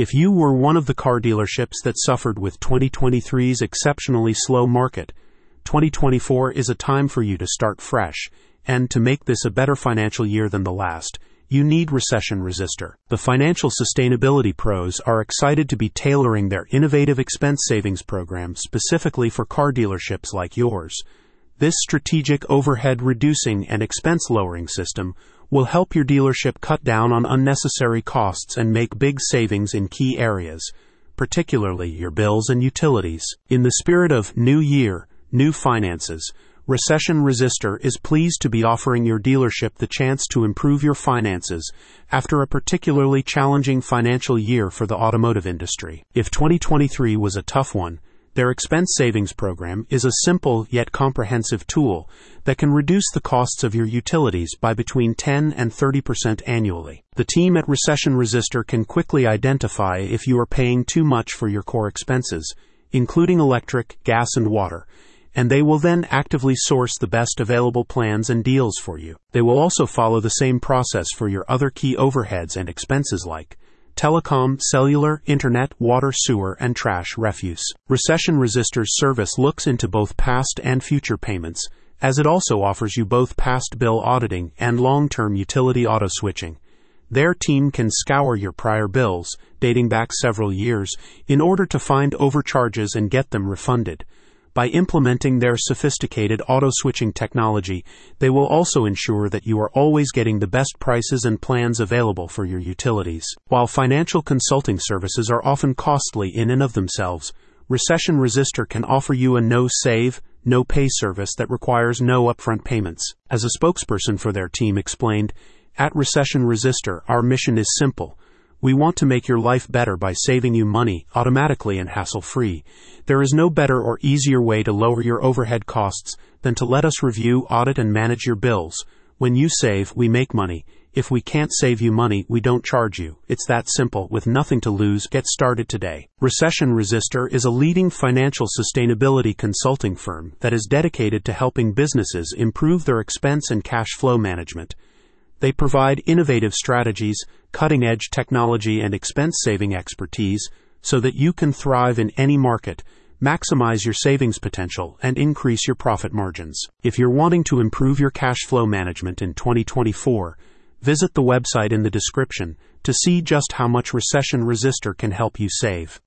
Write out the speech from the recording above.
If you were one of the car dealerships that suffered with 2023's exceptionally slow market, 2024 is a time for you to start fresh, and to make this a better financial year than the last, you need Recession Resister. The financial sustainability pros are excited to be tailoring their innovative expense savings program specifically for car dealerships like yours. This strategic overhead reducing and expense lowering system will help your dealership cut down on unnecessary costs and make big savings in key areas, particularly your bills and utilities. In the spirit of New Year, New Finances, Recession Resister is pleased to be offering your dealership the chance to improve your finances after a particularly challenging financial year for the automotive industry. If 2023 was a tough one, their expense savings program is a simple yet comprehensive tool that can reduce the costs of your utilities by between 10 and 30% annually. The team at Recession Resister can quickly identify if you are paying too much for your core expenses, including electric, gas, and water and they will then actively source the best available plans and deals for you. They will also follow the same process for your other key overheads and expenses like telecom, cellular, internet, water, sewer, and trash refuse. Recession Resister's service looks into both past and future payments, as it also offers you both past bill auditing and long term utility auto switching. Their team can scour your prior bills, dating back several years, in order to find overcharges and get them refunded. By implementing their sophisticated auto switching technology, they will also ensure that you are always getting the best prices and plans available for your utilities. While financial consulting services are often costly in and of themselves, Recession Resister can offer you a no save, no pay service that requires no upfront payments. As a spokesperson for their team explained, at Recession Resister, our mission is simple we want to make your life better by saving you money automatically and hassle free. There is no better or easier way to lower your overhead costs than to let us review, audit, and manage your bills. When you save, we make money. If we can't save you money, we don't charge you. It's that simple, with nothing to lose. Get started today. Recession Resister is a leading financial sustainability consulting firm that is dedicated to helping businesses improve their expense and cash flow management. They provide innovative strategies, cutting edge technology, and expense saving expertise so that you can thrive in any market, maximize your savings potential, and increase your profit margins. If you're wanting to improve your cash flow management in 2024, visit the website in the description to see just how much Recession Resister can help you save.